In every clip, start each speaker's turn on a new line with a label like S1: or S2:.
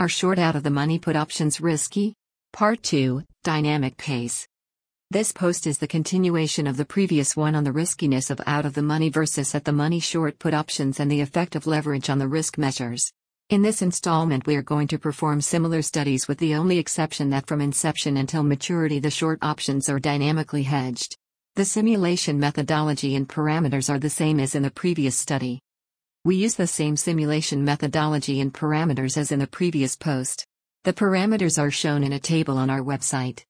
S1: Are short out of the money put options risky? Part 2 Dynamic Case. This post is the continuation of the previous one on the riskiness of out of the money versus at the money short put options and the effect of leverage on the risk measures. In this installment, we are going to perform similar studies with the only exception that from inception until maturity, the short options are dynamically hedged. The simulation methodology and parameters are the same as in the previous study. We use the same simulation methodology and parameters as in the previous post. The parameters are shown in a table on our website.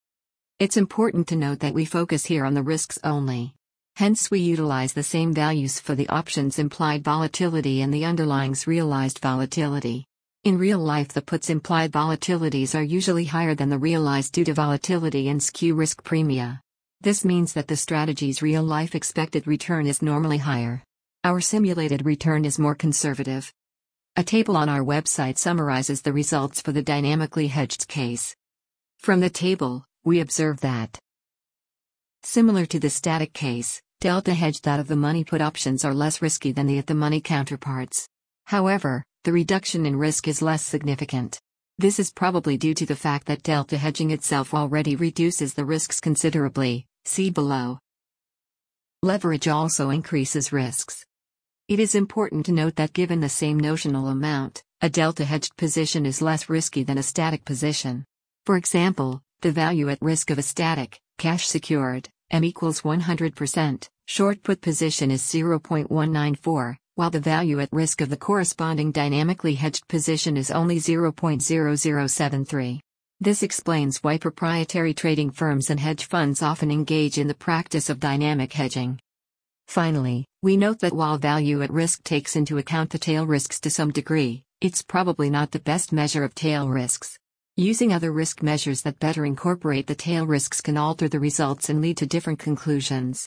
S1: It's important to note that we focus here on the risks only. Hence, we utilize the same values for the options implied volatility and the underlyings realized volatility. In real life, the puts implied volatilities are usually higher than the realized due to volatility and skew risk premia. This means that the strategy's real life expected return is normally higher. Our simulated return is more conservative. A table on our website summarizes the results for the dynamically hedged case. From the table, we observe that Similar to the static case, delta hedged out of the money put options are less risky than the at the money counterparts. However, the reduction in risk is less significant. This is probably due to the fact that delta hedging itself already reduces the risks considerably, see below. Leverage also increases risks. It is important to note that given the same notional amount, a delta hedged position is less risky than a static position. For example, the value at risk of a static, cash secured, M equals 100%, short put position is 0.194, while the value at risk of the corresponding dynamically hedged position is only 0.0073. This explains why proprietary trading firms and hedge funds often engage in the practice of dynamic hedging. Finally, we note that while value at risk takes into account the tail risks to some degree, it's probably not the best measure of tail risks. Using other risk measures that better incorporate the tail risks can alter the results and lead to different conclusions.